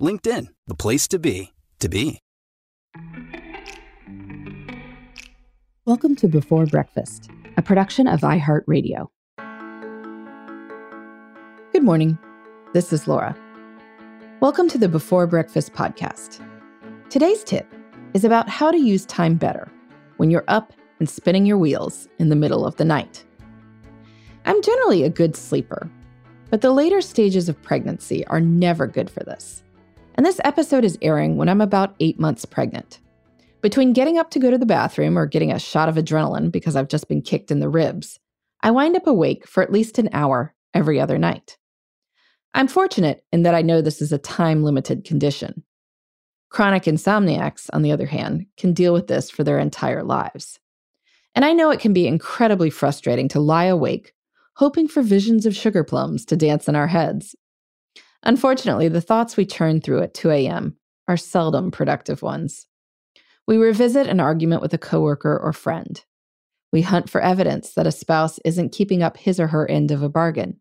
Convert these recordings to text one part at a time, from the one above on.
LinkedIn, the place to be, to be. Welcome to Before Breakfast, a production of iHeartRadio. Good morning. This is Laura. Welcome to the Before Breakfast podcast. Today's tip is about how to use time better when you're up and spinning your wheels in the middle of the night. I'm generally a good sleeper, but the later stages of pregnancy are never good for this. And this episode is airing when I'm about eight months pregnant. Between getting up to go to the bathroom or getting a shot of adrenaline because I've just been kicked in the ribs, I wind up awake for at least an hour every other night. I'm fortunate in that I know this is a time limited condition. Chronic insomniacs, on the other hand, can deal with this for their entire lives. And I know it can be incredibly frustrating to lie awake, hoping for visions of sugar plums to dance in our heads. Unfortunately, the thoughts we churn through at 2 a.m. are seldom productive ones. We revisit an argument with a coworker or friend. We hunt for evidence that a spouse isn't keeping up his or her end of a bargain.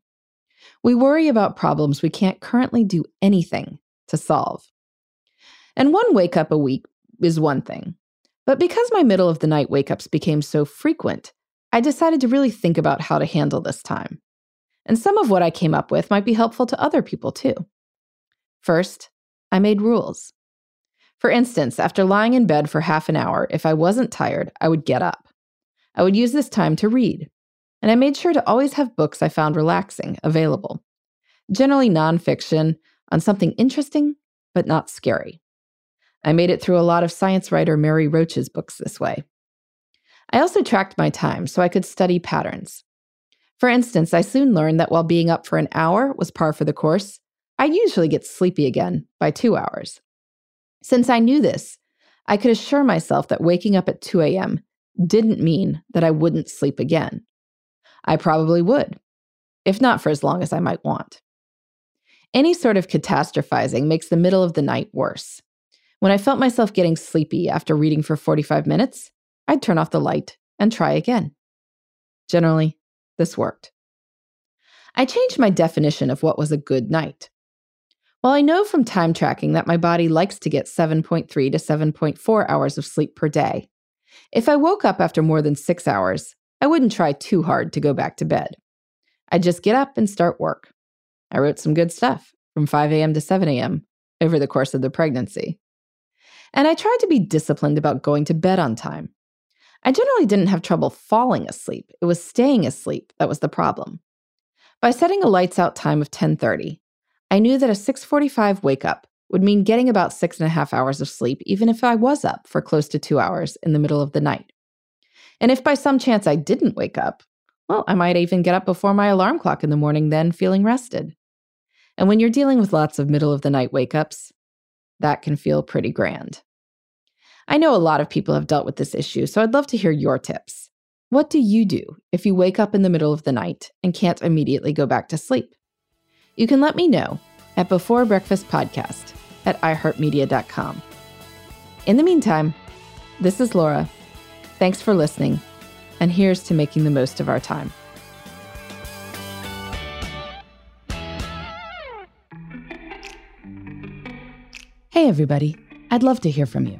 We worry about problems we can't currently do anything to solve. And one wake up a week is one thing. But because my middle of the night wake ups became so frequent, I decided to really think about how to handle this time. And some of what I came up with might be helpful to other people too. First, I made rules. For instance, after lying in bed for half an hour, if I wasn't tired, I would get up. I would use this time to read. And I made sure to always have books I found relaxing available, generally nonfiction on something interesting but not scary. I made it through a lot of science writer Mary Roach's books this way. I also tracked my time so I could study patterns. For instance, I soon learned that while being up for an hour was par for the course, I usually get sleepy again by two hours. Since I knew this, I could assure myself that waking up at 2 a.m. didn't mean that I wouldn't sleep again. I probably would, if not for as long as I might want. Any sort of catastrophizing makes the middle of the night worse. When I felt myself getting sleepy after reading for 45 minutes, I'd turn off the light and try again. Generally, this worked. I changed my definition of what was a good night. While I know from time tracking that my body likes to get 7.3 to 7.4 hours of sleep per day, if I woke up after more than six hours, I wouldn't try too hard to go back to bed. I'd just get up and start work. I wrote some good stuff from 5 a.m. to 7 a.m. over the course of the pregnancy. And I tried to be disciplined about going to bed on time. I generally didn't have trouble falling asleep. It was staying asleep that was the problem. By setting a lights out time of 10:30, I knew that a 645 wake up would mean getting about six and a half hours of sleep, even if I was up for close to two hours in the middle of the night. And if by some chance I didn't wake up, well, I might even get up before my alarm clock in the morning, then feeling rested. And when you're dealing with lots of middle of the night wake ups, that can feel pretty grand. I know a lot of people have dealt with this issue, so I'd love to hear your tips. What do you do if you wake up in the middle of the night and can't immediately go back to sleep? You can let me know at Before Breakfast Podcast at iHeartMedia.com. In the meantime, this is Laura. Thanks for listening, and here's to making the most of our time. Hey, everybody. I'd love to hear from you.